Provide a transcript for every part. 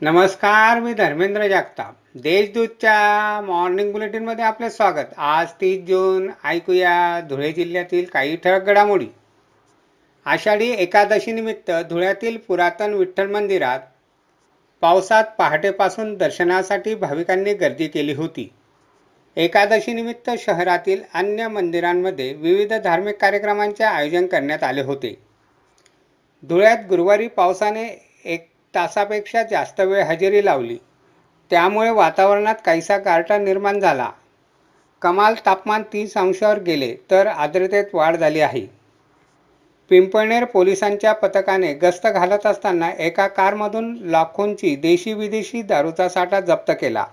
नमस्कार मी धर्मेंद्र जागताप. देशदूतच्या मॉर्निंग बुलेटिनमध्ये आपले स्वागत. आज तीस जून ऐकूया धुळे जिल्ह्यातील काही ठळक घडामोडी. आषाढी एकादशीनिमित्त धुळ्यातील पुरातन विठ्ठल मंदिरात पावसात पहाटेपासून दर्शनासाठी भाविकांनी गर्दी केली होती. एकादशीनिमित्त शहरातील अन्य मंदिरांमध्ये विविध धार्मिक कार्यक्रमांचे आयोजन करण्यात आले होते. धुळ्यात गुरुवारी पावसाने एक तासापेक्षा जास्त वेळ हजेरी लावली. त्यामुळे वातावरणात काहीसा गारठा निर्माण झाला. कमाल तापमान तीस अंशावर गेले तर आर्द्रतेत वाढ झाली आहे. पिंपळनेर पोलिसांच्या पथकाने गस्त घालत असताना एका कारमधून लाखोंची देशी विदेशी दारूचा साठा जप्त केला.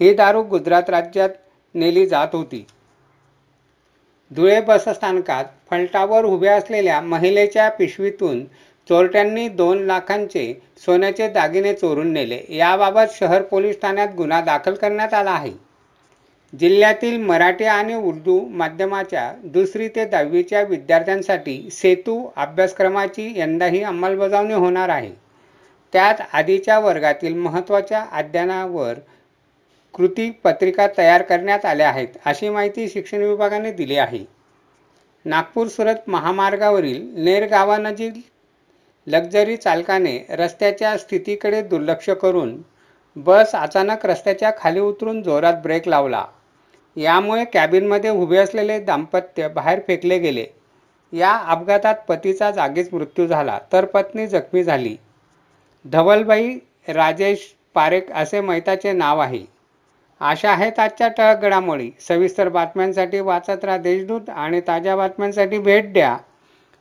ही दारू गुजरात राज्यात नेली जात होती. धुळे बसस्थानकात फलटावर उभ्या असलेल्या महिलेच्या पिशवीतून चोरट्यांनी दोन लाखांचे सोन्याचे दागिने चोरून नेले. याबाबत शहर पोलीस ठाण्यात गुन्हा दाखल करण्यात आला आहे. जिल्ह्यातील मराठी आणि उर्दू माध्यमाच्या दुसरी ते दहावीच्या विद्यार्थ्यांसाठी सेतू अभ्यासक्रमाची यंदाही अंमलबजावणी होणार आहे. त्यात आधीच्या वर्गातील महत्त्वाच्या अध्ययनावर कृती पत्रिका तयार करण्यात आल्या आहेत अशी माहिती शिक्षण विभागाने दिली आहे. नागपूर सुरत महामार्गावरील नेर गावानजीक लक्झरी चालकाने रस्त्याच्या स्थितीकडे दुर्लक्ष करून बस अचानक रस्त्याच्या खाली उतरून जोरात ब्रेक लावला. यामुळे कॅबिनमध्ये उभे असलेले दाम्पत्य बाहेर फेकले गेले. या अपघातात पतीचा जागीच मृत्यू झाला तर पत्नी जखमी झाली. धवलबाई राजेश पारेख असे मैताचे नाव आहे. अशा आहेत आजच्या टळक घडामोडी. सविस्तर बातम्यांसाठी वाचत राहा देशदूत आणि ताज्या बातम्यांसाठी भेट द्या.